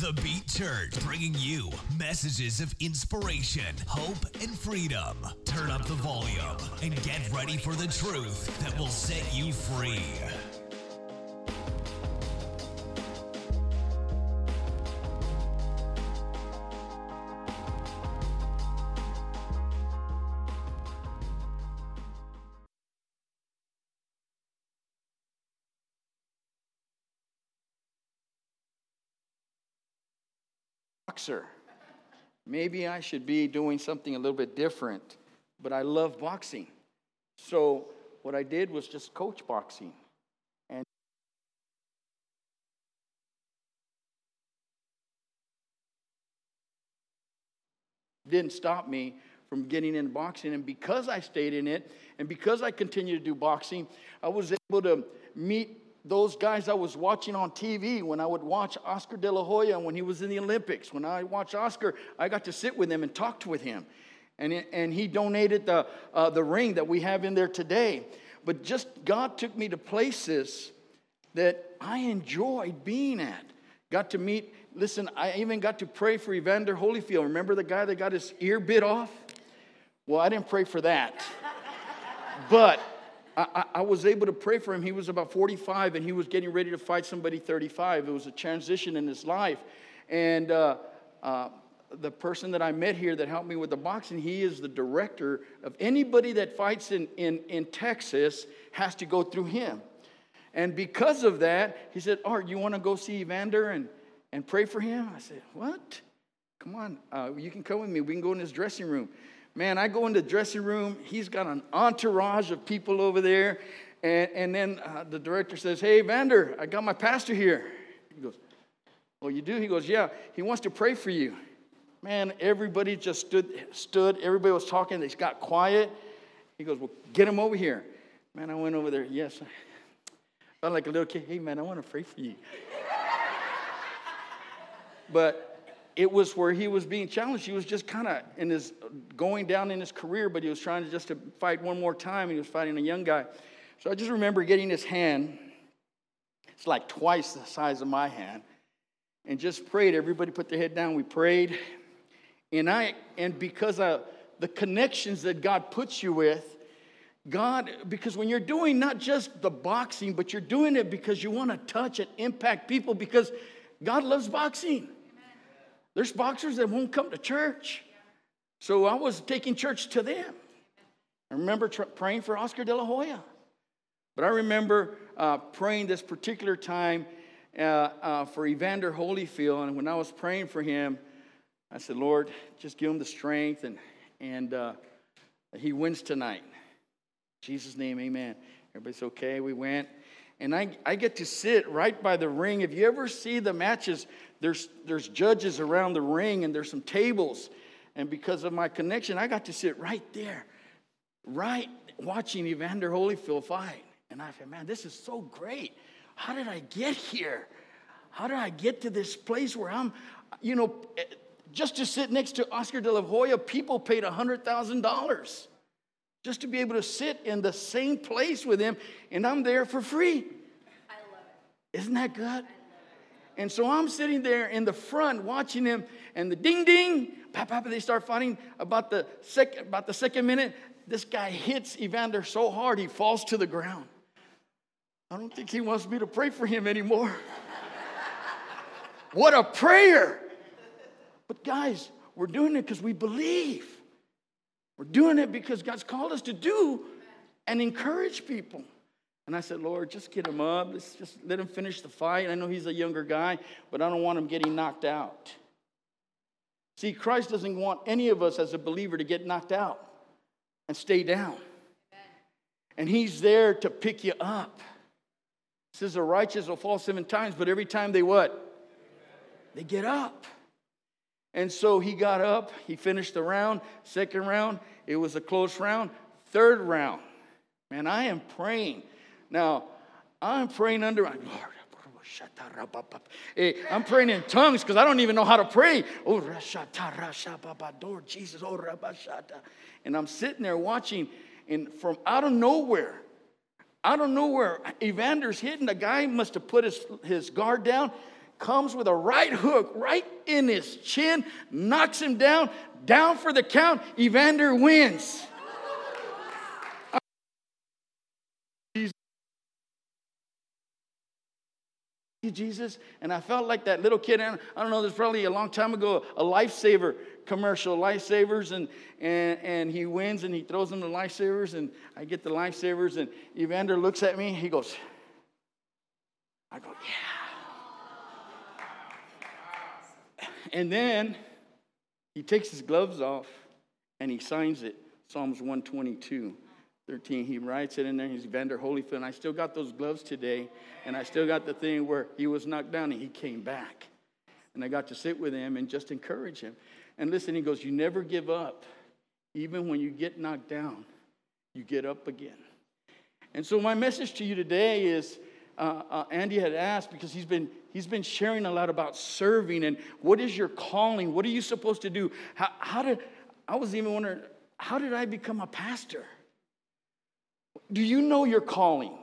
The Beat Church, bringing you messages of inspiration, hope, and freedom. Turn up the volume and get ready for the truth that will set you free. Boxer. Maybe I should be doing something a little bit different, but I love boxing. So what I did was just coach boxing. And didn't stop me from getting into boxing. And because I stayed in it, and because I continued to do boxing, I was able to meet those guys I was watching on TV when I would watch Oscar De La Hoya when he was in the Olympics. When I watched Oscar, I got to sit with him and talked with him. And, and he donated the, uh, the ring that we have in there today. But just God took me to places that I enjoyed being at. Got to meet, listen, I even got to pray for Evander Holyfield. Remember the guy that got his ear bit off? Well, I didn't pray for that. but I, I, was able to pray for him. He was about 45 and he was getting ready to fight somebody 35. It was a transition in his life. And uh, uh, the person that I met here that helped me with the boxing, he is the director of anybody that fights in, in, in Texas has to go through him. And because of that, he said, Art, you want to go see Evander and, and pray for him? I said, What? Come on, uh, you can come with me. We can go in his dressing room. Man, I go into the dressing room. He's got an entourage of people over there. And, and then uh, the director says, Hey, Vander, I got my pastor here. He goes, Well, you do? He goes, Yeah, he wants to pray for you. Man, everybody just stood, stood. Everybody was talking. They got quiet. He goes, Well, get him over here. Man, I went over there. Yes. I felt like a little kid. Hey, man, I want to pray for you. but it was where he was being challenged. He was just kind of in his going down in his career, but he was trying to just to fight one more time. He was fighting a young guy. So I just remember getting his hand. It's like twice the size of my hand, and just prayed. Everybody put their head down. We prayed, and I and because of the connections that God puts you with, God, because when you're doing not just the boxing, but you're doing it because you want to touch and impact people because God loves boxing. There's boxers that won't come to church. So I was taking church to them. I remember tr- praying for Oscar De La Hoya. But I remember uh, praying this particular time uh, uh, for Evander Holyfield. And when I was praying for him, I said, Lord, just give him the strength and, and uh, he wins tonight. In Jesus' name, amen. Everybody's okay. We went. And I, I get to sit right by the ring. If you ever see the matches, there's, there's judges around the ring and there's some tables. And because of my connection, I got to sit right there, right watching Evander Holyfield fight. And I said, man, this is so great. How did I get here? How did I get to this place where I'm, you know, eh, just to sit next to Oscar de la Hoya, people paid $100,000 just to be able to sit in the same place with him, and I'm there for free. I love it. Isn't that good? And so I'm sitting there in the front watching him, and the ding ding, pop, pop, they start fighting about the, sec, about the second minute. This guy hits Evander so hard he falls to the ground. I don't think he wants me to pray for him anymore. what a prayer! But guys, we're doing it because we believe. We're doing it because God's called us to do and encourage people. And I said, Lord, just get him up. Let's just let him finish the fight. I know he's a younger guy, but I don't want him getting knocked out. See, Christ doesn't want any of us as a believer to get knocked out and stay down. And he's there to pick you up. It says the righteous will fall seven times, but every time they what? They get up. And so he got up, he finished the round, second round, it was a close round, third round. Man, I am praying now, I'm praying under, Lord, I'm praying in tongues because I don't even know how to pray. Oh, Jesus, oh, and I'm sitting there watching, and from out of nowhere, out of nowhere, Evander's hitting. The guy must have put his, his guard down. Comes with a right hook right in his chin, knocks him down, down for the count. Evander wins. Jesus. And I felt like that little kid. I don't know, there's probably a long time ago, a lifesaver commercial, lifesavers, and, and, and he wins and he throws them the lifesavers, and I get the lifesavers, and Evander looks at me, he goes, I go, yeah. And then he takes his gloves off and he signs it, Psalms 122. 13, he writes it in there. He's Evander Holyfield. And I still got those gloves today. And I still got the thing where he was knocked down and he came back. And I got to sit with him and just encourage him. And listen, he goes, You never give up. Even when you get knocked down, you get up again. And so, my message to you today is uh, uh, Andy had asked because he's been, he's been sharing a lot about serving and what is your calling? What are you supposed to do? How, how did, I was even wondering, how did I become a pastor? Do you know your calling?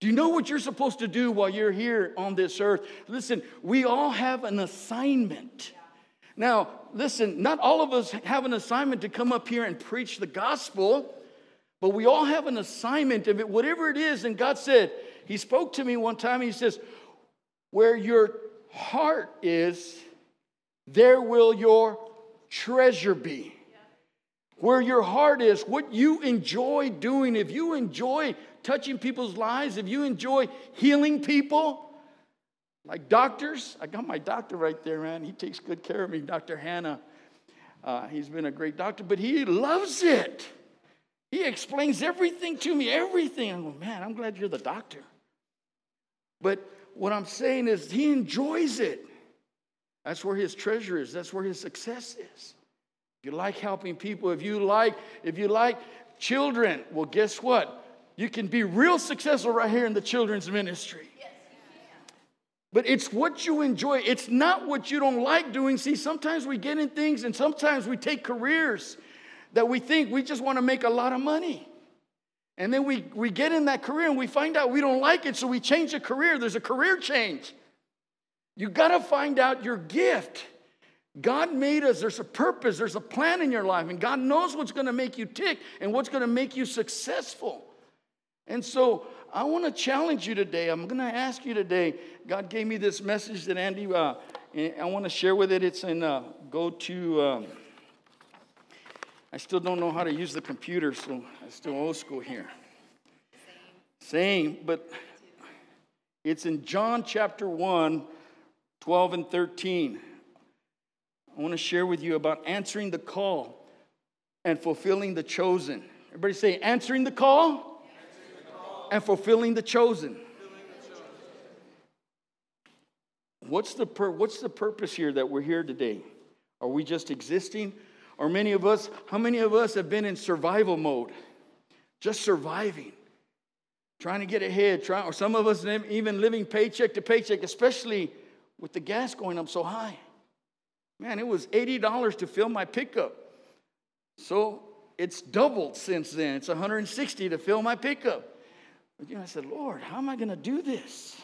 Do you know what you're supposed to do while you're here on this earth? Listen, we all have an assignment. Now, listen, not all of us have an assignment to come up here and preach the gospel, but we all have an assignment of it, whatever it is. And God said, He spoke to me one time, He says, Where your heart is, there will your treasure be where your heart is, what you enjoy doing, if you enjoy touching people's lives, if you enjoy healing people, like doctors, I got my doctor right there, man. He takes good care of me, Dr. Hannah. Uh, he's been a great doctor, but he loves it. He explains everything to me, everything. I go, man, I'm glad you're the doctor. But what I'm saying is, he enjoys it. That's where his treasure is, that's where his success is If you like helping people, if you like, if you like children, well, guess what? You can be real successful right here in the children's ministry. But it's what you enjoy. It's not what you don't like doing. See, sometimes we get in things and sometimes we take careers that we think we just want to make a lot of money. And then we, we get in that career and we find out we don't like it, so we change the career. There's a career change. You got to find out your gift. God made us, there's a purpose, there's a plan in your life, and God knows what's going to make you tick and what's going to make you successful. And so I want to challenge you today. I'm going to ask you today. God gave me this message that Andy, uh, I want to share with it. It's in uh, go to, um, I still don't know how to use the computer, so I'm still old school here. Same, but it's in John chapter 1, 12 and 13. I want to share with you about answering the call and fulfilling the chosen. Everybody say, answering the call, answering the call. and fulfilling the chosen. the chosen. What's, the pur- what's the purpose here that we're here today? Are we just existing? Or many of us, how many of us have been in survival mode? Just surviving, trying to get ahead, trying, or some of us even living paycheck to paycheck, especially with the gas going up so high. Man, it was $80 to fill my pickup. So it's doubled since then. It's 160 to fill my pickup. But you know, I said, Lord, how am I going to do this?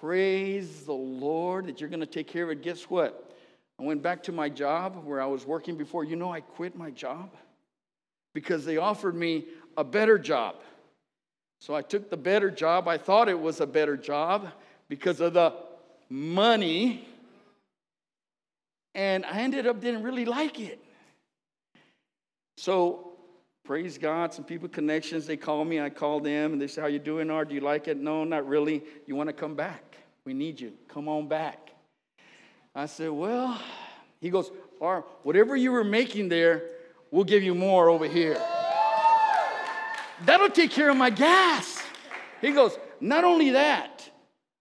Praise the Lord that you're going to take care of it. Guess what? I went back to my job where I was working before. You know, I quit my job because they offered me a better job. So I took the better job. I thought it was a better job because of the money and I ended up didn't really like it. So praise God, some people connections, they call me, I call them, and they say, How you doing, Art? Do you like it? No, not really. You want to come back? We need you. Come on back. I said, Well, he goes, Art, whatever you were making there, we'll give you more over here. That'll take care of my gas. He goes, Not only that,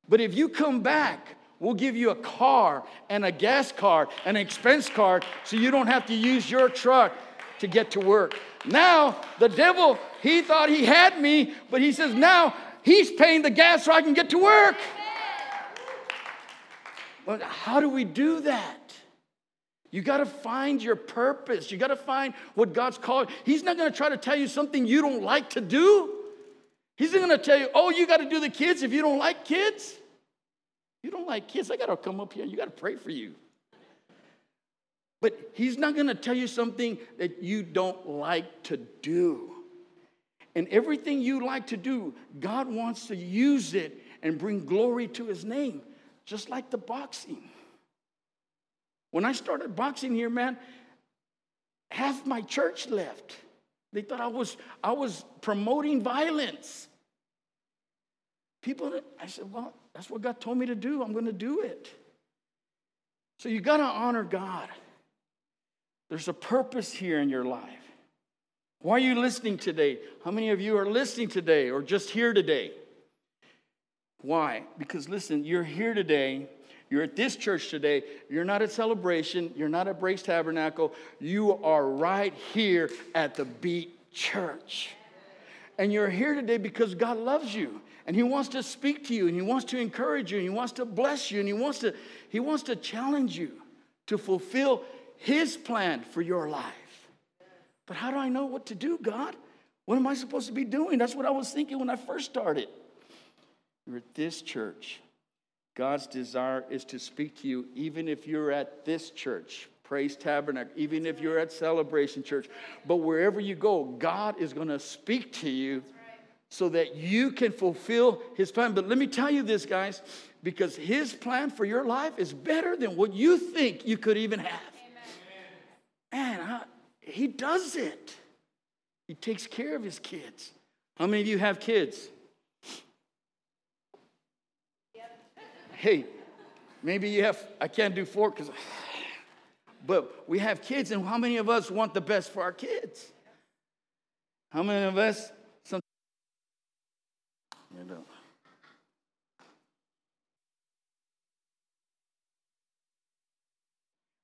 but if you come back, We'll give you a car and a gas card, and an expense card, so you don't have to use your truck to get to work. Now, the devil, he thought he had me, but he says now he's paying the gas so I can get to work. But how do we do that? You got to find your purpose. You got to find what God's called. He's not going to try to tell you something you don't like to do. He's not going to tell you, oh, you got to do the kids if you don't like kids. You don't like kids, I got to come up here and you got to pray for you. But he's not going to tell you something that you don't like to do. And everything you like to do, God wants to use it and bring glory to his name, just like the boxing. When I started boxing here, man, half my church left. They thought I was, I was promoting violence. People, I said, well, that's what God told me to do. I'm going to do it. So you got to honor God. There's a purpose here in your life. Why are you listening today? How many of you are listening today or just here today? Why? Because listen, you're here today. You're at this church today. You're not at celebration. You're not at Praise Tabernacle. You are right here at the Beat Church. And you're here today because God loves you and He wants to speak to you and He wants to encourage you and He wants to bless you and He wants to, he wants to challenge you to fulfill His plan for your life. But how do I know what to do, God? What am I supposed to be doing? That's what I was thinking when I first started. You're at this church. God's desire is to speak to you, even if you're at this church, Praise Tabernacle, even if you're at Celebration Church. But wherever you go, God is going to speak to you so that you can fulfill His plan. But let me tell you this, guys, because His plan for your life is better than what you think you could even have. I, He does it. He takes care of His kids. How many of you have kids? Hey, maybe you have, I can't do four because, but we have kids, and how many of us want the best for our kids? How many of us, some, you know,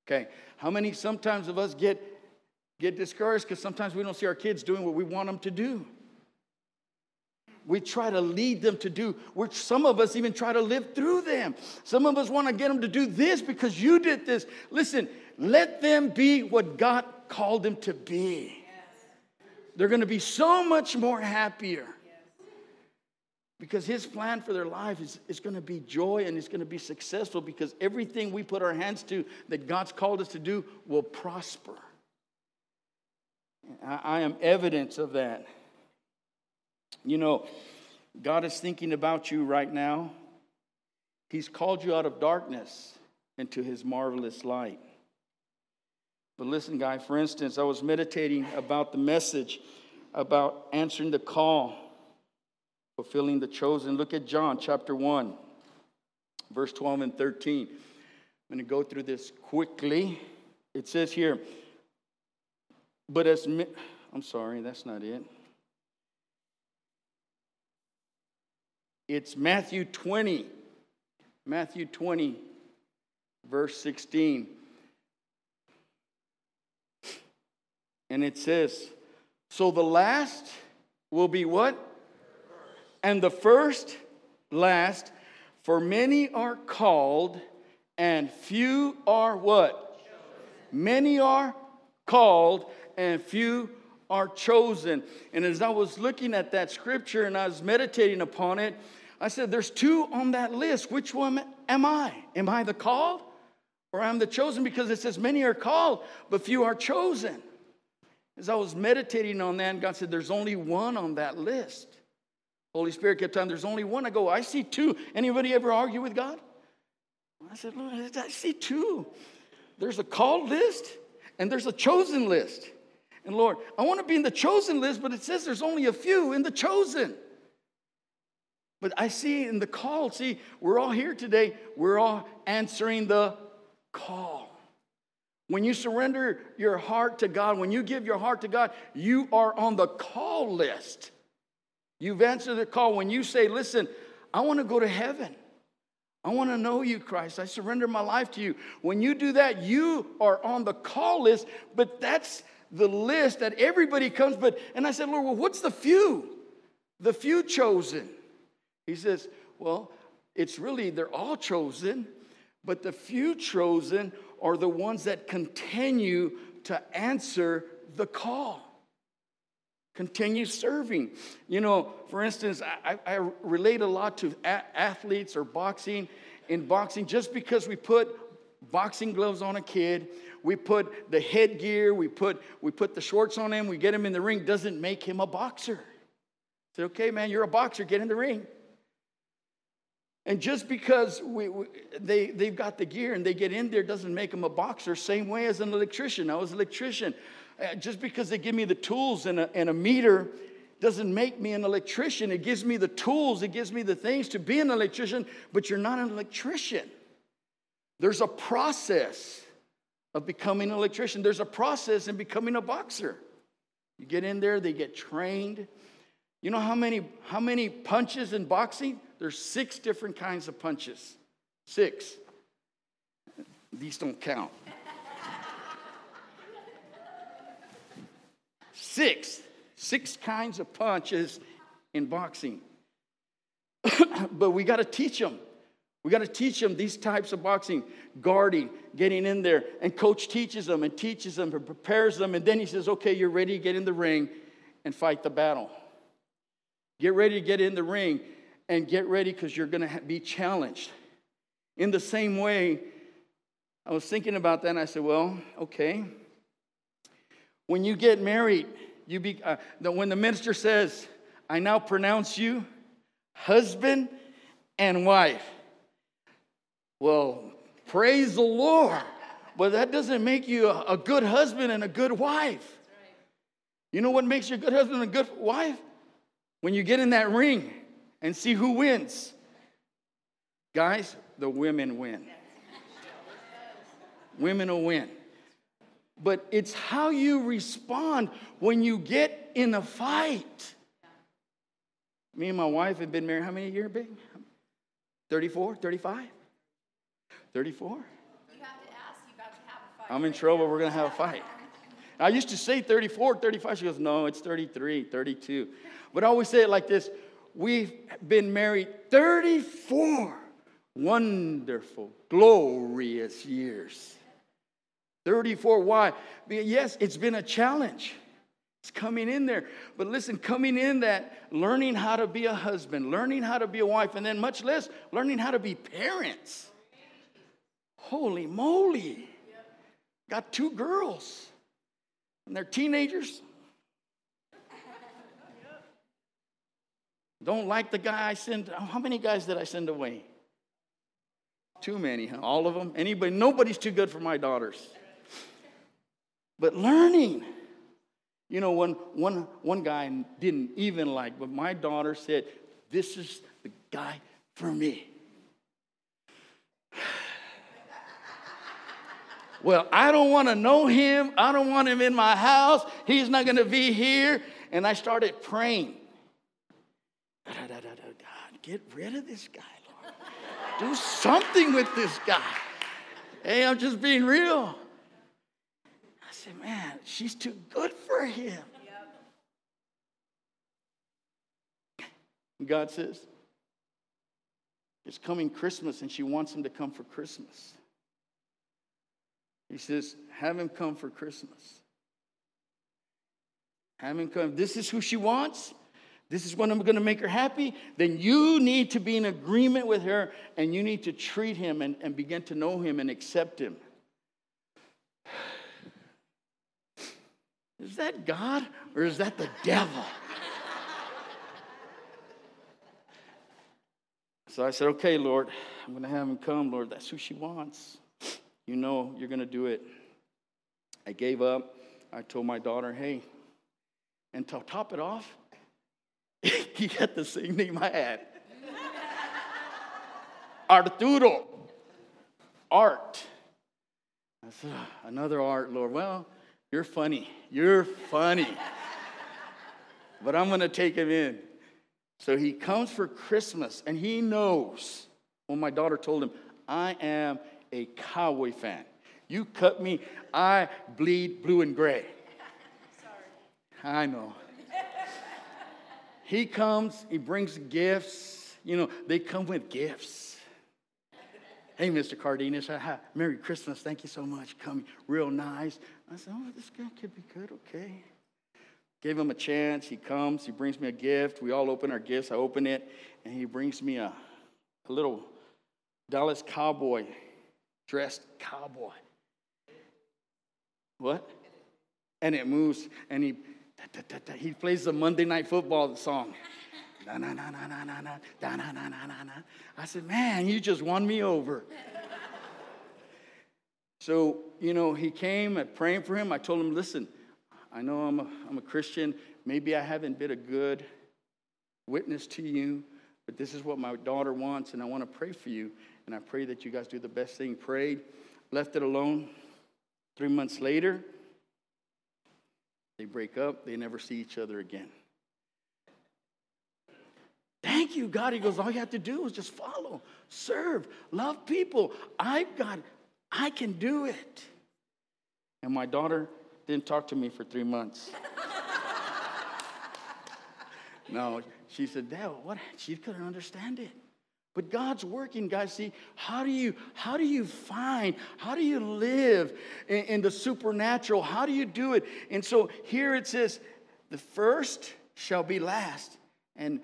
Okay, how many sometimes of us get get discouraged because sometimes we don't see our kids doing what we want them to do? We try to lead them to do, which some of us even try to live through them. Some of us want to get them to do this because you did this. Listen, let them be what God called them to be. They're going to be so much more happier because His plan for their life is, is going to be joy and it's going to be successful because everything we put our hands to that God's called us to do will prosper. I, I am evidence of that. You know, God is thinking about you right now. He's called you out of darkness into his marvelous light. But listen, guy, for instance, I was meditating about the message about answering the call, fulfilling the chosen. Look at John chapter 1, verse 12 and 13. I'm going to go through this quickly. It says here, but as, I'm sorry, that's not it. It's Matthew 20. Matthew 20, verse 16. And it says, So the last will be what? And the first last, for many are called, and few are what? Many are called, and few are chosen. And as I was looking at that scripture and I was meditating upon it, I said, There's two on that list. Which one am I? Am I the called or am the chosen? Because it says, Many are called, but few are chosen. As I was meditating on that, God said, There's only one on that list. Holy Spirit kept telling, There's only one. I go, I see two. Anybody ever argue with God? I said, Lord, I see two. There's a called list and there's a chosen list. And Lord, I want to be in the chosen list, but it says there's only a few in the chosen. But I see in the call, see, we're all here today, we're all answering the call. When you surrender your heart to God, when you give your heart to God, you are on the call list. You've answered the call. When you say, Listen, I want to go to heaven. I want to know you, Christ. I surrender my life to you. When you do that, you are on the call list, but that's the list that everybody comes, but, and I said, Lord, well, what's the few? The few chosen. He says, well, it's really, they're all chosen, but the few chosen are the ones that continue to answer the call. Continue serving. You know, for instance, I, I relate a lot to a- athletes or boxing, in boxing, just because we put boxing gloves on a kid, we put the headgear, we put, we put the shorts on him, we get him in the ring, doesn't make him a boxer. Say, okay, man, you're a boxer, get in the ring. And just because we, we, they, they've got the gear and they get in there doesn't make them a boxer, same way as an electrician. I was an electrician. Uh, just because they give me the tools and a, and a meter doesn't make me an electrician. It gives me the tools, it gives me the things to be an electrician, but you're not an electrician. There's a process of becoming an electrician, there's a process in becoming a boxer. You get in there, they get trained. You know how many, how many punches in boxing? There's six different kinds of punches. Six. These don't count. six. Six kinds of punches in boxing. but we got to teach them. We got to teach them these types of boxing, guarding, getting in there. And coach teaches them and teaches them and prepares them. And then he says, okay, you're ready to get in the ring and fight the battle. Get ready to get in the ring and get ready because you're going to be challenged. In the same way, I was thinking about that and I said, well, okay. When you get married, you be, uh, when the minister says, I now pronounce you husband and wife. Well, praise the Lord. But that doesn't make you a, good husband and a good wife. You know what makes you a good husband and a good wife? When you get in that ring and see who wins. Guys, the women win. women will win. But it's how you respond when you get in a fight. Me and my wife have been married how many years, big? 34, 35? 34? I'm in trouble. We're going to have a fight. I used to say 34, 35. She goes, no, it's 33, 32. But I always say it like this We've been married 34 wonderful, glorious years. 34. Why? Because yes, it's been a challenge. It's coming in there. But listen, coming in that, learning how to be a husband, learning how to be a wife, and then much less, learning how to be parents. Holy moly. Got two girls, and they're teenagers. Don't like the guy I send. How many guys did I send away? Too many, huh? All of them? Anybody? Nobody's too good for my daughters. But learning. You know, one, one, one guy didn't even like, but my daughter said, This is the guy for me. Well, I don't want to know him. I don't want him in my house. He's not going to be here. And I started praying. God, get rid of this guy, Lord. Do something with this guy. Hey, I'm just being real. I said, man, she's too good for him. God says, it's coming Christmas and she wants him to come for Christmas. He says, have him come for Christmas. Have him come. This is who she wants this is when I'm going to make her happy, then you need to be in agreement with her and you need to treat him and, and begin to know him and accept him. Is that God or is that the devil? so I said, Okay, Lord, I'm going to have him come, Lord. That's who she wants. You know you're going to do it. I gave up. I told my daughter, Hey, and to top it off, he had the same name I had. Arturo. Art. I said, oh, another art, Lord. Well, you're funny. You're funny. but I'm going to take him in. So he comes for Christmas and he knows. When my daughter told him, I am a cowboy fan. You cut me, I bleed blue and gray. Sorry. I know. He comes, he brings gifts. You know, they come with gifts. Hey, Mr. Cardenas, Merry Christmas. Thank you so much. Coming real nice. I said, Oh, this guy could be good. Okay. Gave him a chance. He comes, he brings me a gift. We all open our gifts. I open it, and he brings me a, a little Dallas Cowboy, dressed cowboy. What? And it moves, and he he plays the Monday Night Football song. Na, na, na, na, na, na, na, na, na, na, na, na. I said, man, you just won me over. so, you know, he came at praying for him. I told him, listen, I know I'm a, I'm a Christian. Maybe I haven't been a good witness to you, but this is what my daughter wants, and I want to pray for you. And I pray that you guys do the best thing. Prayed, left it alone. Three months later, they break up, they never see each other again. Thank you, God. He goes, all you have to do is just follow, serve, love people. I've got, I can do it. And my daughter didn't talk to me for three months. no, she said, Dad, what? She couldn't understand it. But God's working, guys. See, how do you how do you find, how do you live in, in, the supernatural? How do you do it? And so here it says, the first shall be last. And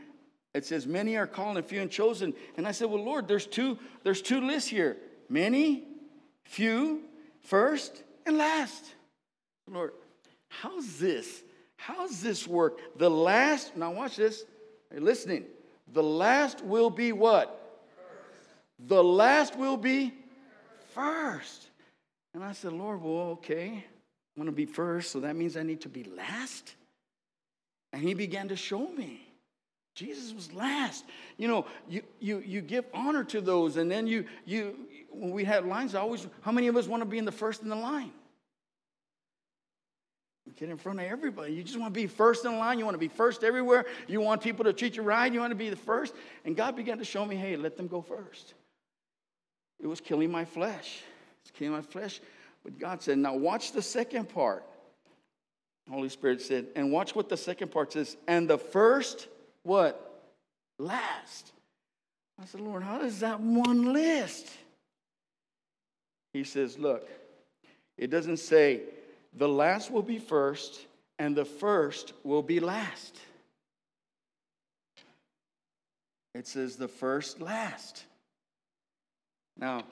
it says, many are called and few and chosen. And I said, Well, Lord, there's two, there's two lists here. Many, few, first, and last. Lord, how's this? How's this work? The last, now watch this. Are you listening? The last will be what? The last will be first. And I said, Lord, well, okay. I'm going to be first, so that means I need to be last. And he began to show me. Jesus was last. You know, you, you, you give honor to those, and then you, you, when we had lines, I always, how many of us want to be in the first in the line? Get in front of everybody. You just want to be first in line. You want to be first everywhere. You want people to treat you right. You want to be the first. And God began to show me, hey, let them go first. It was killing my flesh. It's killing my flesh. But God said, now watch the second part. Holy Spirit said, and watch what the second part says. And the first, what? Last. I said, Lord, how does that one list? He says, look, it doesn't say the last will be first and the first will be last. It says the first last. Now,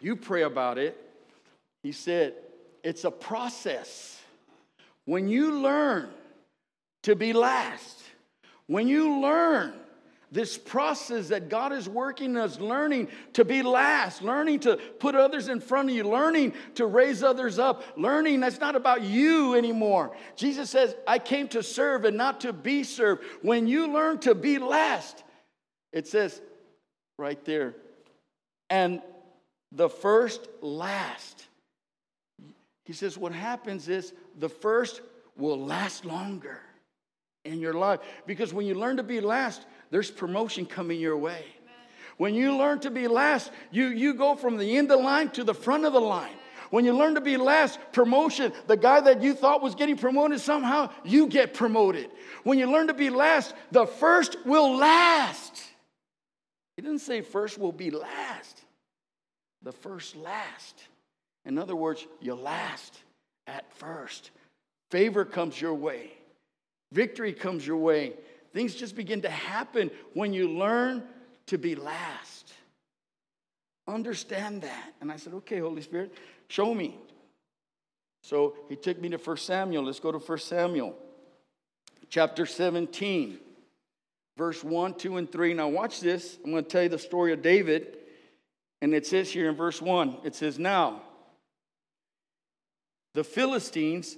you pray about it. He said, it's a process. When you learn to be last, when you learn this process that God is working us, learning to be last, learning to put others in front of you, learning to raise others up, learning that's not about you anymore. Jesus says, I came to serve and not to be served. When you learn to be last, it says right there, and the first last. He says, What happens is the first will last longer in your life. Because when you learn to be last, there's promotion coming your way. When you learn to be last, you, you go from the end of the line to the front of the line. When you learn to be last, promotion, the guy that you thought was getting promoted, somehow you get promoted. When you learn to be last, the first will last. He didn't say first will be last, the first last. In other words, you last at first. Favor comes your way, victory comes your way. Things just begin to happen when you learn to be last. Understand that. And I said, okay, Holy Spirit, show me. So he took me to 1 Samuel. Let's go to 1 Samuel, chapter 17 verse 1, 2, and 3. Now, watch this. I'm going to tell you the story of David. And it says here in verse 1 it says, Now, the Philistines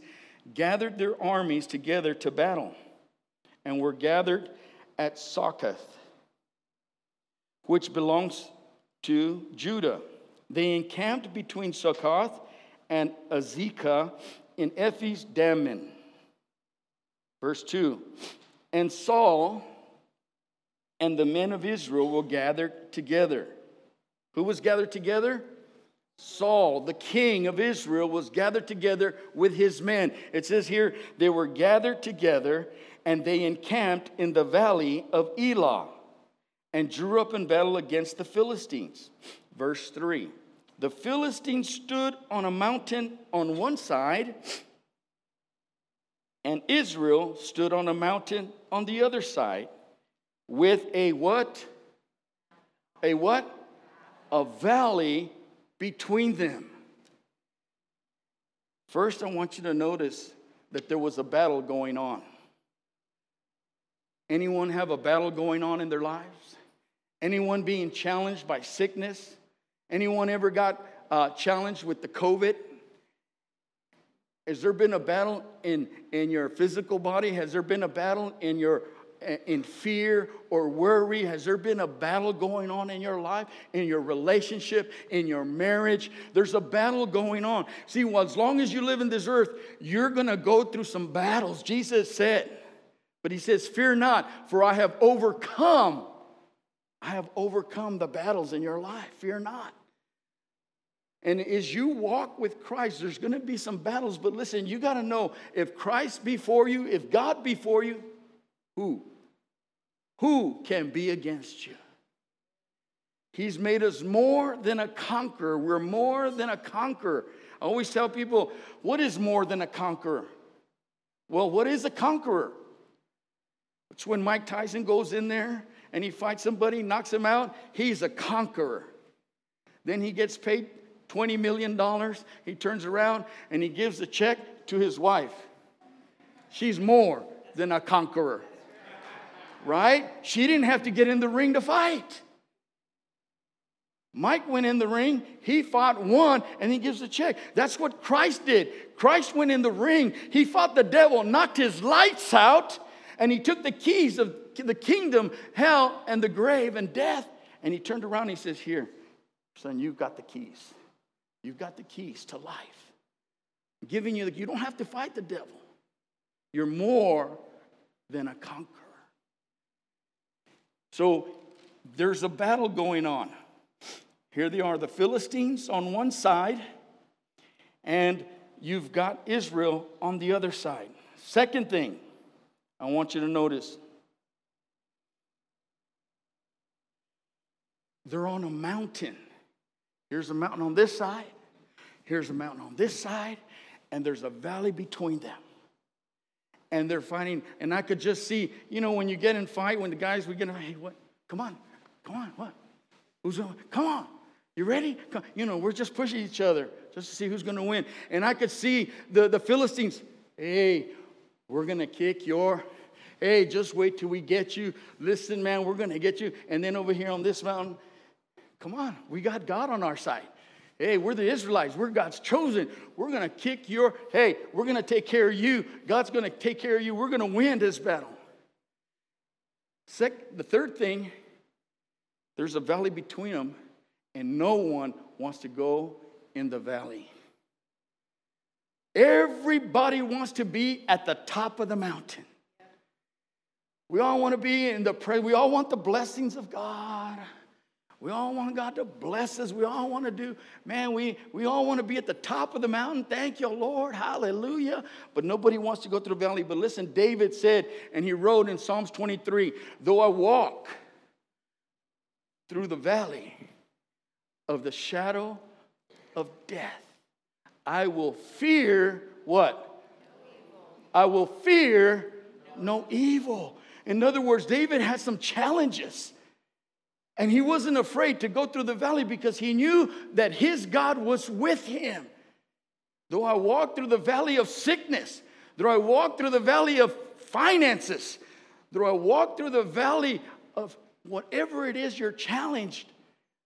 gathered their armies together to battle and were gathered at Sochoh, which belongs to Judah. They encamped between Sochoh and Azekah in Ephes Dammim. Verse 2 And Saul and the men of Israel will gather together. Who was gathered together? Saul, the king of Israel, was gathered together with his men. It says here, they were gathered together and they encamped in the valley of Elah and drew up in battle against the Philistines. Verse 3 The Philistines stood on a mountain on one side, and Israel stood on a mountain on the other side with a what? A what? a valley between them. First, I want you to notice that there was a battle going on. Anyone have a battle going on in their lives? Anyone being challenged by sickness? Anyone ever got uh, challenged with the COVID? Has there been a battle in, in your physical body? Has there been a battle in your in fear or worry? Has there been a battle going on in your life, in your relationship, in your marriage? There's a battle going on. See, well, as long as you live in this earth, you're going to go through some battles. Jesus said, but he says, Fear not, for I have overcome. I have overcome the battles in your life. Fear not. And as you walk with Christ, there's going to be some battles, but listen, you got to know if Christ before you, if God before you, who? Who can be against you? He's made us more than a conqueror. We're more than a conqueror. I always tell people, what is more than a conqueror? Well, what is a conqueror? It's when Mike Tyson goes in there and he fights somebody, knocks him out, he's a conqueror. Then he gets paid $20 million. He turns around and he gives the check to his wife. She's more than a conqueror right? She didn't have to get in the ring to fight. Mike went in the ring, he fought, won, and he gives a check. That's what Christ did. Christ went in the ring, he fought the devil, knocked his lights out, and he took the keys of the kingdom, hell, and the grave and death, and he turned around and he says, Here, son, you've got the keys. You've got the keys to life. I'm giving you, the, you don't have to fight the devil. You're more than a conqueror. So there's a battle going on. Here they are, the Philistines on one side, and you've got Israel on the other side. Second thing I want you to notice they're on a mountain. Here's a mountain on this side, here's a mountain on this side, and there's a valley between them and they're fighting. And I could just see, you know, when you get in fight, when the guys we get in, hey, what? Come on, come on, what? Who's going? Come on, you ready? Come. You know, we're just pushing each other just to see who's going to win. And I could see the, the Philistines. Hey, we're going to kick your. Hey, just wait till we get you. Listen, man, we're going to get you. And then over here on this mountain, come on, we got God on our side. Hey, we're the Israelites. We're God's chosen. We're going to kick your, hey, we're going to take care of you. God's going to take care of you. We're going to win this battle. Sec- the third thing, there's a valley between them, and no one wants to go in the valley. Everybody wants to be at the top of the mountain. We all want to be in the prayer. We all want the blessings of God. We all want God to bless us. We all want to do, man, we, we all want to be at the top of the mountain. Thank you, Lord. Hallelujah. But nobody wants to go through the valley. But listen, David said, and he wrote in Psalms 23 though I walk through the valley of the shadow of death, I will fear what? I will fear no evil. In other words, David had some challenges. And he wasn't afraid to go through the valley because he knew that his God was with him. Though I walk through the valley of sickness, though I walk through the valley of finances, though I walk through the valley of whatever it is you're challenged,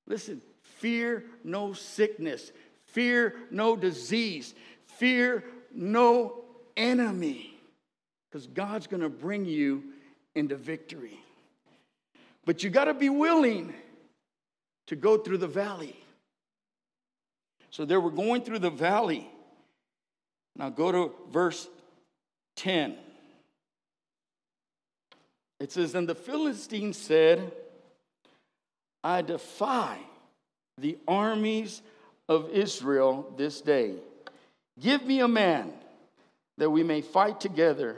listen, fear no sickness, fear no disease, fear no enemy, because God's to bring you into victory. But you got to be willing to go through the valley. So they were going through the valley. Now go to verse 10. It says, And the Philistine said, I defy the armies of Israel this day. Give me a man that we may fight together.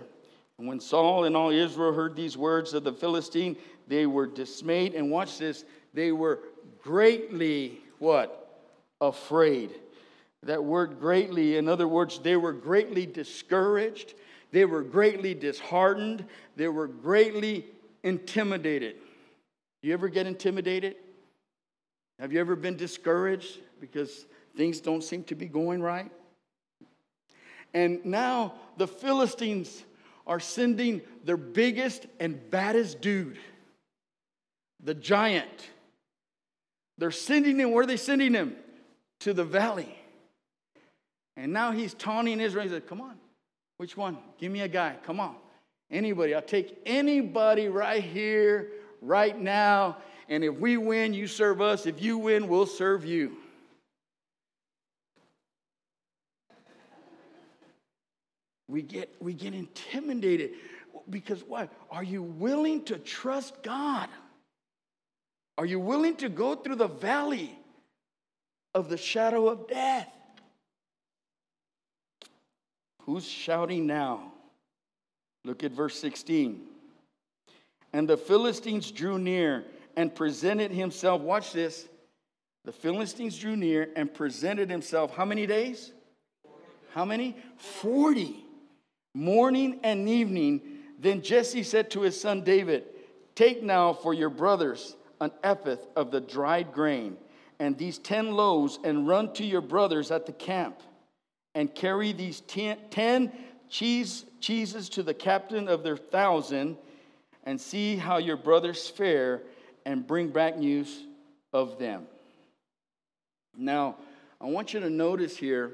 And when Saul and all Israel heard these words of the Philistine, they were dismayed. And watch this, they were greatly what? Afraid. That word greatly, in other words, they were greatly discouraged. They were greatly disheartened. They were greatly intimidated. You ever get intimidated? Have you ever been discouraged because things don't seem to be going right? And now the Philistines are sending their biggest and baddest dude, the giant. They're sending him, where are they sending him? To the valley. And now he's taunting Israel. He said, Come on, which one? Give me a guy. Come on. Anybody. I'll take anybody right here, right now. And if we win, you serve us. If you win, we'll serve you. We get, we get intimidated because why? Are you willing to trust God? Are you willing to go through the valley of the shadow of death? Who's shouting now? Look at verse 16. And the Philistines drew near and presented himself. Watch this. The Philistines drew near and presented himself. How many days? How many? 40. Morning and evening. Then Jesse said to his son David, Take now for your brothers an ephah of the dried grain and these 10 loaves and run to your brothers at the camp and carry these 10 cheese, cheeses to the captain of their thousand and see how your brothers fare and bring back news of them. Now, I want you to notice here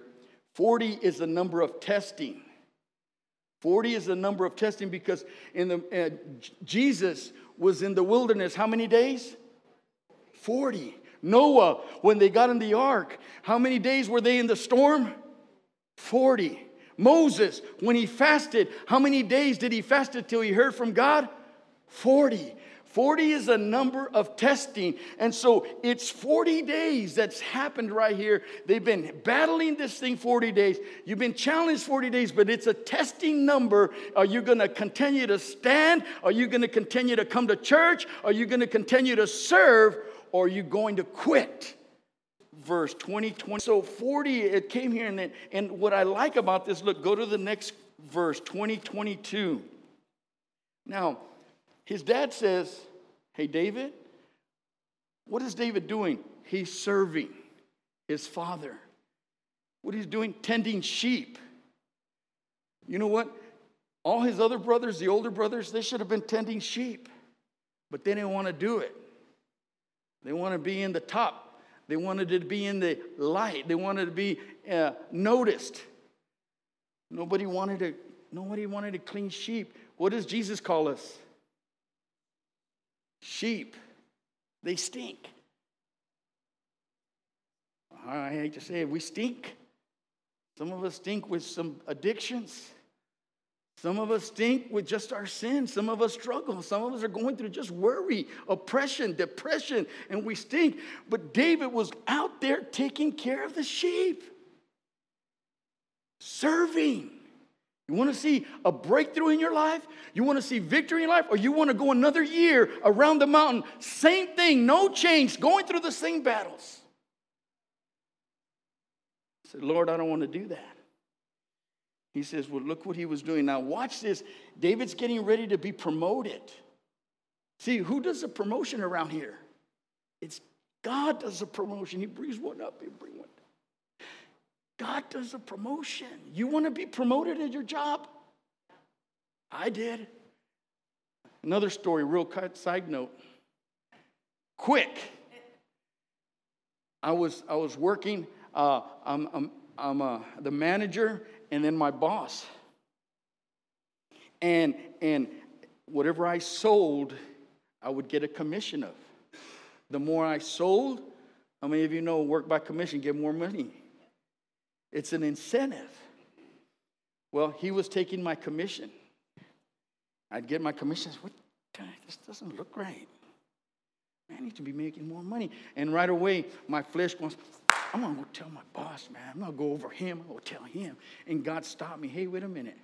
40 is the number of testing. 40 is the number of testing because in the uh, Jesus was in the wilderness how many days? 40. Noah, when they got in the ark, how many days were they in the storm? 40. Moses, when he fasted, how many days did he fast until he heard from God? 40. 40 is a number of testing. And so it's 40 days that's happened right here. They've been battling this thing 40 days. You've been challenged 40 days, but it's a testing number. Are you going to continue to stand? Are you going to continue to come to church? Are you going to continue to serve? Or are you going to quit? Verse 20, 20. So 40, it came here. And, then, and what I like about this, look, go to the next verse, 20, 22. Now, his dad says, Hey, David, what is David doing? He's serving his father. What he's doing? Tending sheep. You know what? All his other brothers, the older brothers, they should have been tending sheep, but they didn't want to do it. They want to be in the top. They wanted to be in the light. They wanted to be uh, noticed. Nobody wanted to. Nobody wanted to clean sheep. What does Jesus call us? Sheep, they stink. I hate to say it, we stink. Some of us stink with some addictions. Some of us stink with just our sins. Some of us struggle. Some of us are going through just worry, oppression, depression, and we stink. But David was out there taking care of the sheep, serving. You want to see a breakthrough in your life? You want to see victory in life? Or you want to go another year around the mountain? Same thing, no change, going through the same battles. I said, Lord, I don't want to do that. He says, Well, look what he was doing. Now, watch this. David's getting ready to be promoted. See, who does the promotion around here? It's God does the promotion. He brings one up, he brings one down. God does a promotion. You want to be promoted at your job? I did. Another story, real cut side note. Quick. I was, I was working, uh, I'm, I'm, I'm uh, the manager and then my boss. And, and whatever I sold, I would get a commission of. The more I sold, how many of you know work by commission, get more money? It's an incentive. Well, he was taking my commission. I'd get my commission. What? This doesn't look right. I need to be making more money. And right away, my flesh goes, I'm gonna go tell my boss, man. I'm gonna go over him. I'm gonna tell him. And God stopped me. Hey, wait a minute.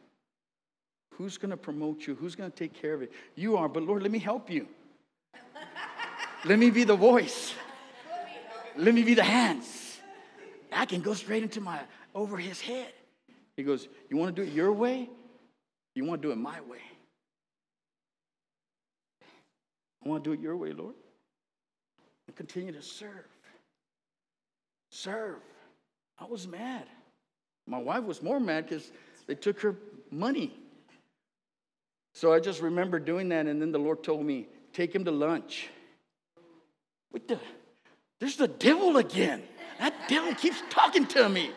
Who's gonna promote you? Who's gonna take care of it? You are, but Lord, let me help you. let me be the voice. Let me be the hands. I can go straight into my over his head. He goes, You want to do it your way? You want to do it my way? I want to do it your way, Lord. And continue to serve. Serve. I was mad. My wife was more mad because they took her money. So I just remember doing that, and then the Lord told me, take him to lunch. What the? There's the devil again. That devil keeps talking to me.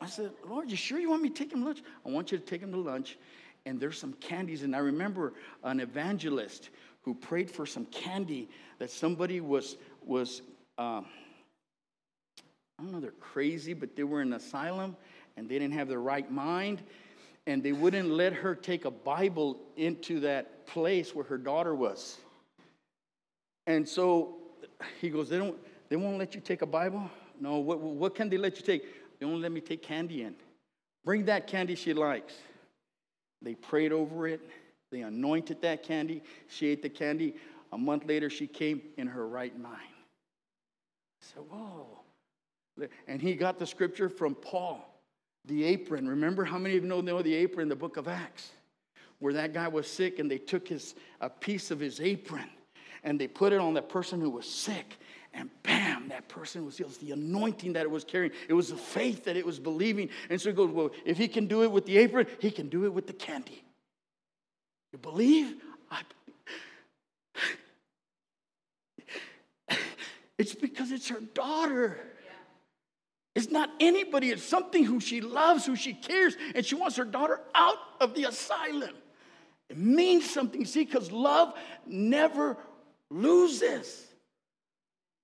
I said, Lord, you sure you want me to take him to lunch? I want you to take him to lunch, and there's some candies. And I remember an evangelist who prayed for some candy that somebody was was um, I don't know they're crazy, but they were in an asylum and they didn't have the right mind, and they wouldn't let her take a Bible into that place where her daughter was. And so he goes, they don't they won't let you take a Bible. No, what, what can they let you take? They won't let me take candy in. Bring that candy she likes. They prayed over it. They anointed that candy. She ate the candy. A month later, she came in her right mind. I said, Whoa. And he got the scripture from Paul, the apron. Remember how many of you know, the apron in the book of Acts? Where that guy was sick and they took his, a piece of his apron and they put it on that person who was sick. And bam, that person was, healed. the anointing that it was carrying. It was the faith that it was believing. And so he goes, Well, if he can do it with the apron, he can do it with the candy. You believe? I believe. It's because it's her daughter. It's not anybody, it's something who she loves, who she cares, and she wants her daughter out of the asylum. It means something, see, because love never loses.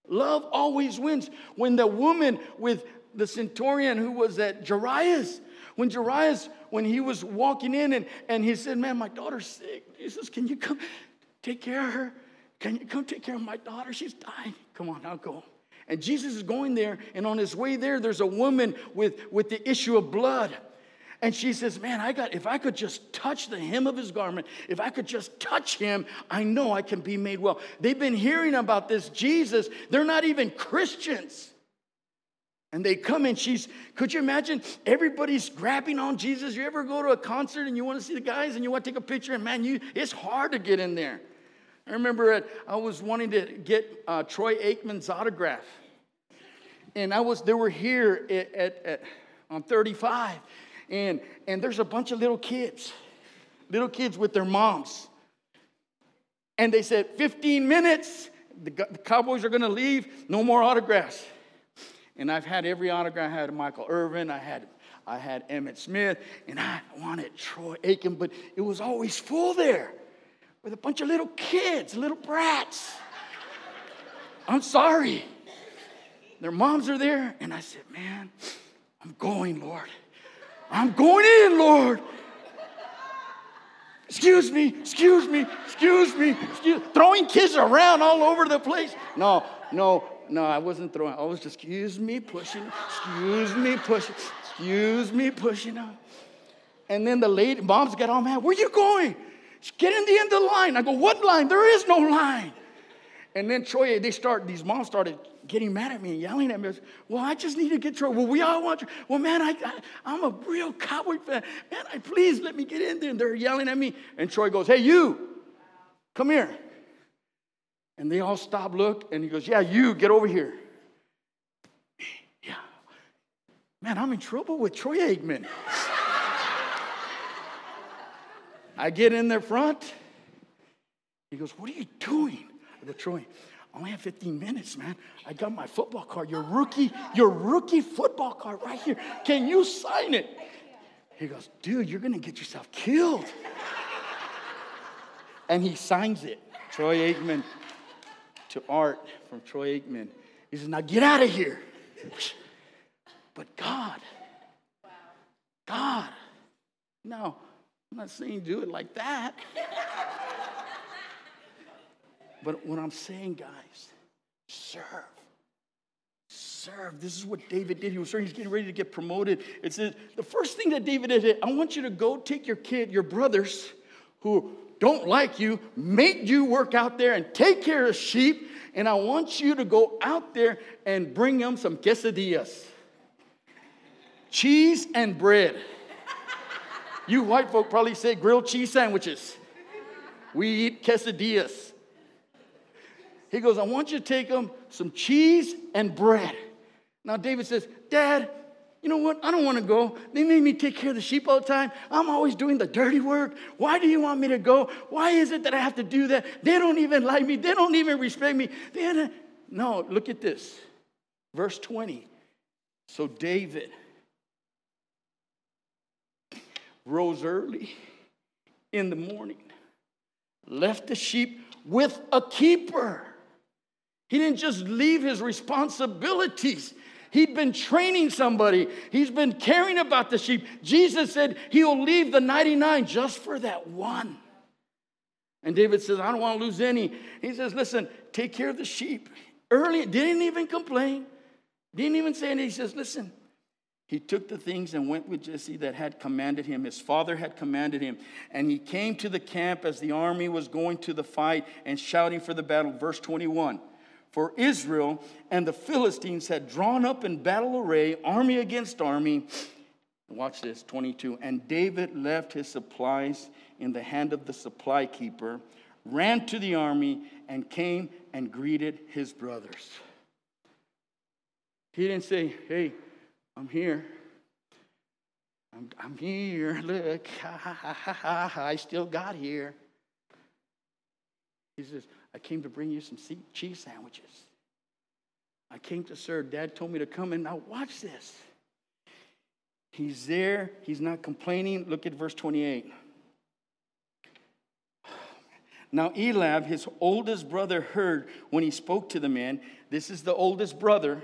Love always wins. When the woman with the centurion who was at Jairus, when Jairus, when he was walking in and, and he said, Man, my daughter's sick. Jesus, can you come take care of her? Can you come take care of my daughter? She's dying. Come on, I'll go. And Jesus is going there, and on his way there, there's a woman with, with the issue of blood. And she says, Man, I got, if I could just touch the hem of his garment, if I could just touch him, I know I can be made well. They've been hearing about this Jesus. They're not even Christians. And they come and she's, could you imagine? Everybody's grabbing on Jesus. You ever go to a concert and you want to see the guys and you want to take a picture, and man, you, it's hard to get in there. I remember it, I was wanting to get uh, Troy Aikman's autograph. And I was, they were here at, at, at, on 35. And, and there's a bunch of little kids, little kids with their moms. And they said, 15 minutes, the, the Cowboys are going to leave, no more autographs. And I've had every autograph. I had Michael Irvin, I had, I had Emmitt Smith, and I wanted Troy Aikman, but it was always full there with a bunch of little kids, little brats. I'm sorry. Their moms are there, and I said, Man, I'm going, Lord. I'm going in, Lord. Excuse me, excuse me, excuse me, excuse throwing kids around all over the place. No, no, no, I wasn't throwing. I was just, excuse me, pushing, excuse me, pushing, excuse me, pushing them. And then the lady, moms got all mad. Where you going? Get in the end of the line. I go, what line? There is no line. And then Troy, they start, these moms started getting mad at me and yelling at me. Said, well, I just need to get Troy. Well, we all want you. Well, man, I, I, am a real cowboy fan. Man, I, please let me get in there. And they're yelling at me. And Troy goes, hey, you, come here. And they all stop, look, and he goes, Yeah, you, get over here. Yeah. Man, I'm in trouble with Troy Aikman. I get in their front. He goes, What are you doing? I go, Troy, I only have 15 minutes, man. I got my football card, your rookie, your rookie football card right here. Can you sign it? He goes, Dude, you're gonna get yourself killed. and he signs it. Troy Aikman to Art from Troy Aikman. He says, Now get out of here. But God, God, no, I'm not saying do it like that. but what I'm saying, guys, serve. Serve. This is what David did. He was serving, he's getting ready to get promoted. It says the first thing that David did, I want you to go take your kid, your brothers who don't like you, make you work out there and take care of sheep. And I want you to go out there and bring them some quesadillas cheese and bread. You white folk probably say grilled cheese sandwiches. We eat quesadillas. He goes, I want you to take them some cheese and bread. Now, David says, Dad, you know what? I don't want to go. They made me take care of the sheep all the time. I'm always doing the dirty work. Why do you want me to go? Why is it that I have to do that? They don't even like me. They don't even respect me. They no, look at this. Verse 20. So David rose early in the morning, left the sheep with a keeper. He didn't just leave his responsibilities. He'd been training somebody. He's been caring about the sheep. Jesus said he'll leave the 99 just for that one. And David says, I don't want to lose any. He says, Listen, take care of the sheep. Early, didn't even complain, didn't even say anything. He says, Listen, he took the things and went with Jesse that had commanded him. His father had commanded him. And he came to the camp as the army was going to the fight and shouting for the battle. Verse 21 For Israel and the Philistines had drawn up in battle array, army against army. Watch this 22. And David left his supplies in the hand of the supply keeper, ran to the army, and came and greeted his brothers. He didn't say, Hey, I'm here. I'm, I'm here. Look, I still got here. He says, I came to bring you some cheese sandwiches. I came to serve. Dad told me to come and Now, watch this. He's there. He's not complaining. Look at verse 28. Now, Eliab, his oldest brother, heard when he spoke to the man. This is the oldest brother.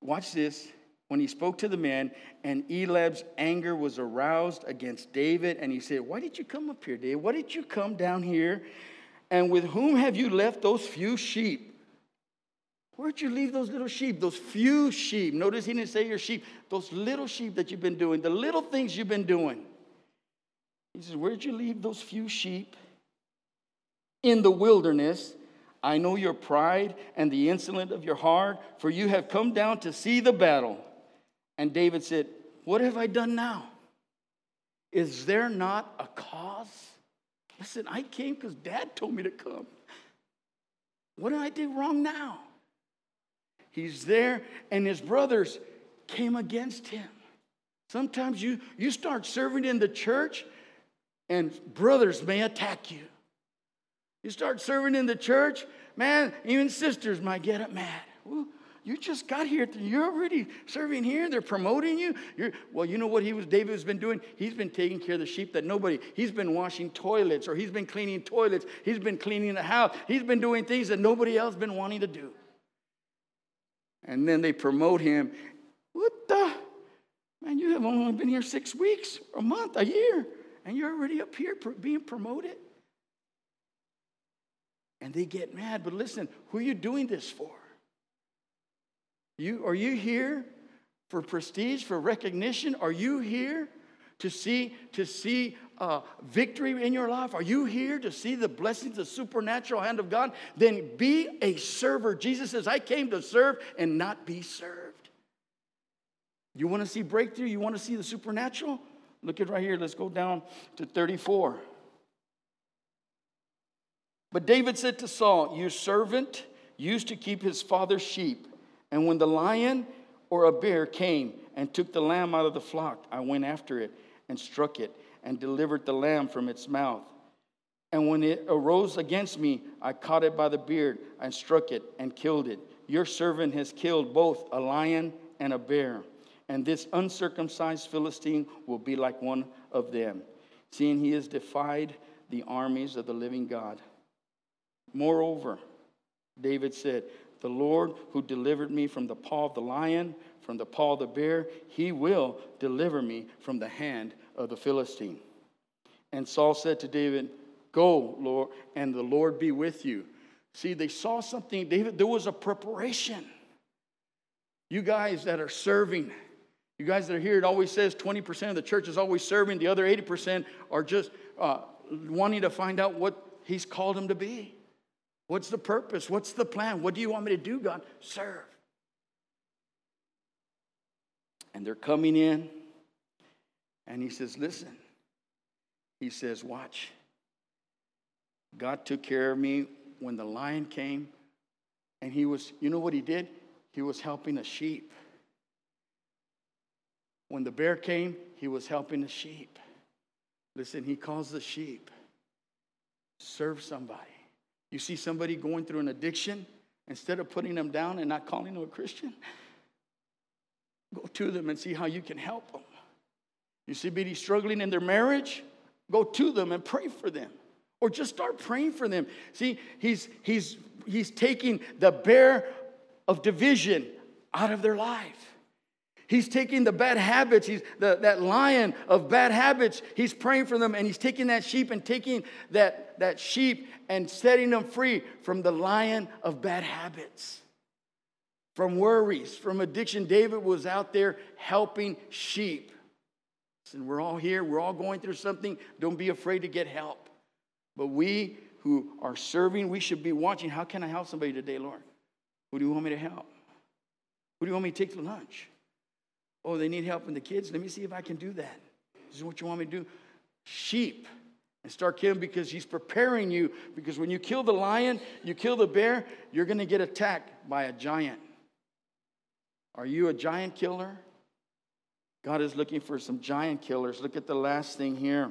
Watch this. When he spoke to the man, and Eliab's anger was aroused against David, and he said, Why did you come up here, David? Why did you come down here? And with whom have you left those few sheep? Where'd you leave those little sheep? Those few sheep. Notice he didn't say your sheep. Those little sheep that you've been doing, the little things you've been doing. He says, Where'd you leave those few sheep? In the wilderness. I know your pride and the insolence of your heart, for you have come down to see the battle. And David said, What have I done now? Is there not a cause? Listen, I came because dad told me to come. What did I do wrong now? He's there, and his brothers came against him. Sometimes you, you start serving in the church, and brothers may attack you. You start serving in the church, man, even sisters might get up mad. You just got here. You're already serving here. They're promoting you. You're, well, you know what he was, David has been doing? He's been taking care of the sheep that nobody, he's been washing toilets or he's been cleaning toilets. He's been cleaning the house. He's been doing things that nobody else been wanting to do. And then they promote him. What the? Man, you have only been here six weeks, a month, a year, and you're already up here being promoted and they get mad. But listen, who are you doing this for? You, are you here for prestige, for recognition? Are you here to see, to see uh, victory in your life? Are you here to see the blessings, the supernatural hand of God? Then be a server. Jesus says, I came to serve and not be served. You want to see breakthrough? You want to see the supernatural? Look at right here. Let's go down to 34. But David said to Saul, Your servant used to keep his father's sheep, and when the lion or a bear came and took the lamb out of the flock, I went after it and struck it and delivered the lamb from its mouth. And when it arose against me, I caught it by the beard and struck it and killed it. Your servant has killed both a lion and a bear, and this uncircumcised Philistine will be like one of them, seeing he has defied the armies of the living God. Moreover, David said, The Lord who delivered me from the paw of the lion, from the paw of the bear, he will deliver me from the hand of the Philistine. And Saul said to David, Go, Lord, and the Lord be with you. See, they saw something, David, there was a preparation. You guys that are serving, you guys that are here, it always says 20% of the church is always serving, the other 80% are just uh, wanting to find out what he's called them to be. What's the purpose? What's the plan? What do you want me to do, God? Serve. And they're coming in, and he says, Listen. He says, Watch. God took care of me when the lion came, And he was, you know what he did? He was helping a sheep. When the bear came, he was helping the sheep. Listen, he calls the sheep. Serve somebody. You see somebody going through an addiction, instead of putting them down and not calling them a Christian, go to them and see how you can help them. You see somebody struggling in their marriage, go to them and pray for them. Or just start praying for them. See, he's, he's, he's taking the bear of division out of their life. He's taking the bad habits, he's the, that lion of bad habits, he's praying for them, and he's taking that sheep and taking that, that sheep and setting them free from the lion of bad habits, from worries, from addiction. David was out there helping sheep. And we're all here, we're all going through something. Don't be afraid to get help. But we who are serving, we should be watching. How can I help somebody today, Lord? Who do you want me to help? Who do you want me to take to lunch? Oh, they need help in the kids. Let me see if I can do that. This is what you want me to do. Sheep. And start killing because he's preparing you. Because when you kill the lion, you kill the bear, you're going to get attacked by a giant. Are you a giant killer? God is looking for some giant killers. Look at the last thing here.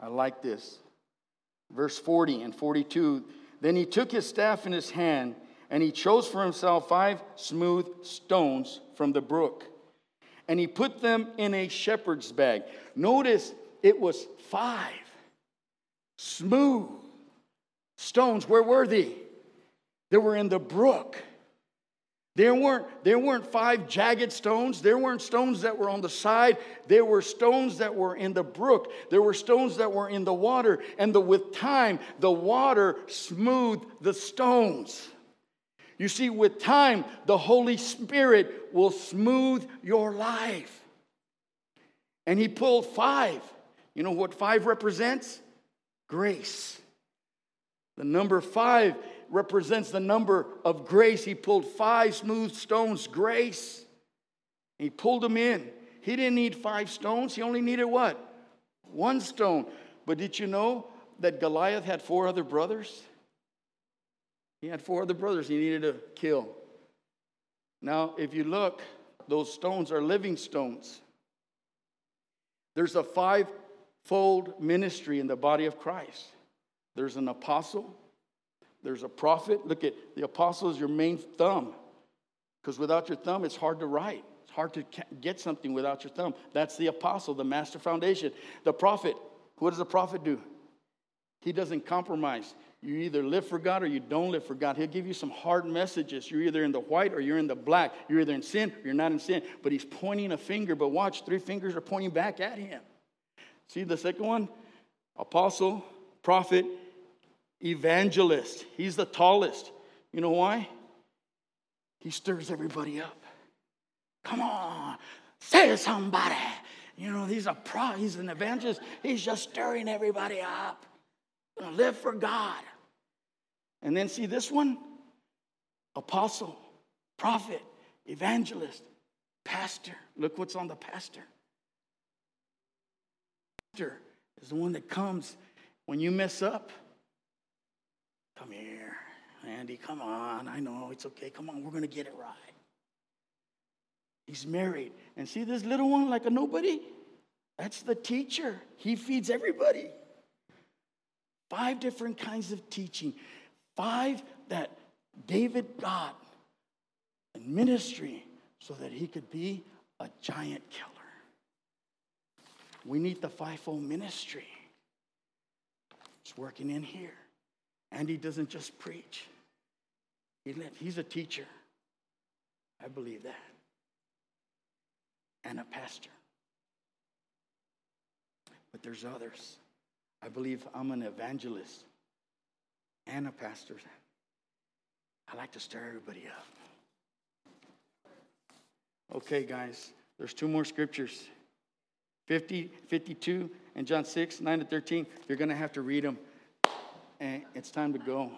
I like this. Verse 40 and 42. Then he took his staff in his hand and he chose for himself five smooth stones from the brook. And he put them in a shepherd's bag. Notice it was five smooth stones. Where were they? They were in the brook. There weren't, there weren't five jagged stones. There weren't stones that were on the side. There were stones that were in the brook. There were stones that were in the water. And the, with time, the water smoothed the stones. You see, with time, the Holy Spirit will smooth your life. And he pulled five. You know what five represents? Grace. The number five represents the number of grace. He pulled five smooth stones, grace. He pulled them in. He didn't need five stones, he only needed what? One stone. But did you know that Goliath had four other brothers? He had four other brothers he needed to kill. Now, if you look, those stones are living stones. There's a five-fold ministry in the body of Christ. There's an apostle, there's a prophet. Look at the apostle is your main thumb. Because without your thumb, it's hard to write. It's hard to get something without your thumb. That's the apostle, the master foundation. The prophet, what does the prophet do? He doesn't compromise. You either live for God or you don't live for God. He'll give you some hard messages. You're either in the white or you're in the black. You're either in sin or you're not in sin. But he's pointing a finger. But watch, three fingers are pointing back at him. See the second one? Apostle, prophet, evangelist. He's the tallest. You know why? He stirs everybody up. Come on, say somebody. You know, he's a pro, he's an evangelist. He's just stirring everybody up. Live for God. And then see this one apostle, prophet, evangelist, pastor. Look what's on the pastor. Pastor is the one that comes when you mess up. Come here, Andy, come on. I know it's okay. Come on, we're going to get it right. He's married. And see this little one like a nobody? That's the teacher. He feeds everybody. Five different kinds of teaching. Five that David got in ministry so that he could be a giant killer. We need the fivefold ministry. It's working in here. And he doesn't just preach, he he's a teacher. I believe that. And a pastor. But there's others. I believe I'm an evangelist and a pastor. I like to stir everybody up. Okay, guys, there's two more scriptures 50, 52, and John 6, 9 to 13. You're going to have to read them, and it's time to go.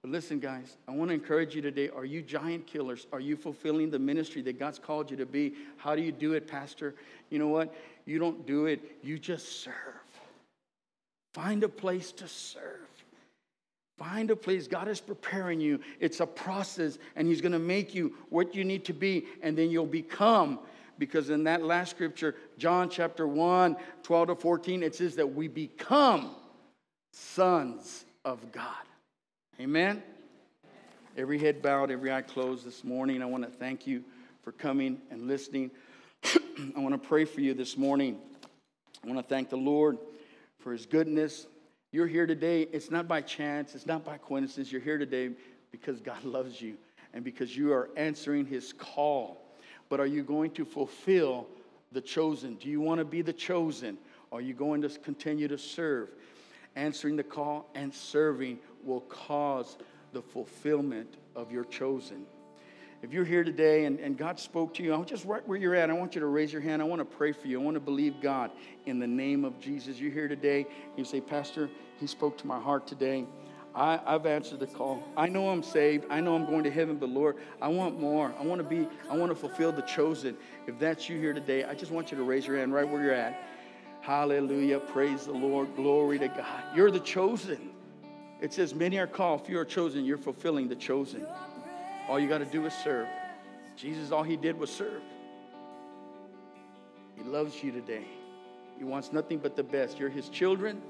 But listen, guys, I want to encourage you today. Are you giant killers? Are you fulfilling the ministry that God's called you to be? How do you do it, Pastor? You know what? You don't do it, you just serve. Find a place to serve. Find a place. God is preparing you. It's a process, and He's going to make you what you need to be, and then you'll become. Because in that last scripture, John chapter 1, 12 to 14, it says that we become sons of God. Amen? Every head bowed, every eye closed this morning. I want to thank you for coming and listening. I want to pray for you this morning. I want to thank the Lord for His goodness. You're here today. It's not by chance, it's not by coincidence. You're here today because God loves you and because you are answering His call. But are you going to fulfill the chosen? Do you want to be the chosen? Are you going to continue to serve? Answering the call and serving will cause the fulfillment of your chosen. If you're here today and, and God spoke to you, I just right where you're at, I want you to raise your hand. I want to pray for you. I want to believe God in the name of Jesus. You're here today. You say, Pastor, He spoke to my heart today. I, have answered the call. I know I'm saved. I know I'm going to heaven, but Lord, I want more. I want to be, I want to fulfill the chosen. If that's you here today, I just want you to raise your hand right where you're at. Hallelujah. Praise the Lord. Glory to God. You're the chosen. It says, Many are called, few are chosen. You're fulfilling the chosen. All you got to do is serve. Jesus, all he did was serve. He loves you today. He wants nothing but the best. You're his children,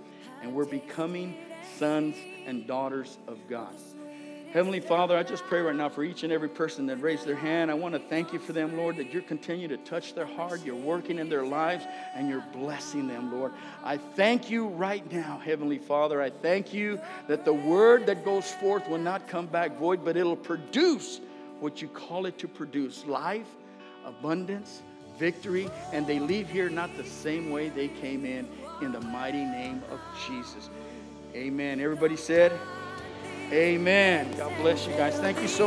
and we're becoming sons and daughters of God. Heavenly Father, I just pray right now for each and every person that raised their hand. I want to thank you for them, Lord, that you're continuing to touch their heart. You're working in their lives and you're blessing them, Lord. I thank you right now, Heavenly Father. I thank you that the word that goes forth will not come back void, but it'll produce what you call it to produce life, abundance, victory, and they leave here not the same way they came in, in the mighty name of Jesus. Amen. Everybody said, Amen. God bless you guys. Thank you so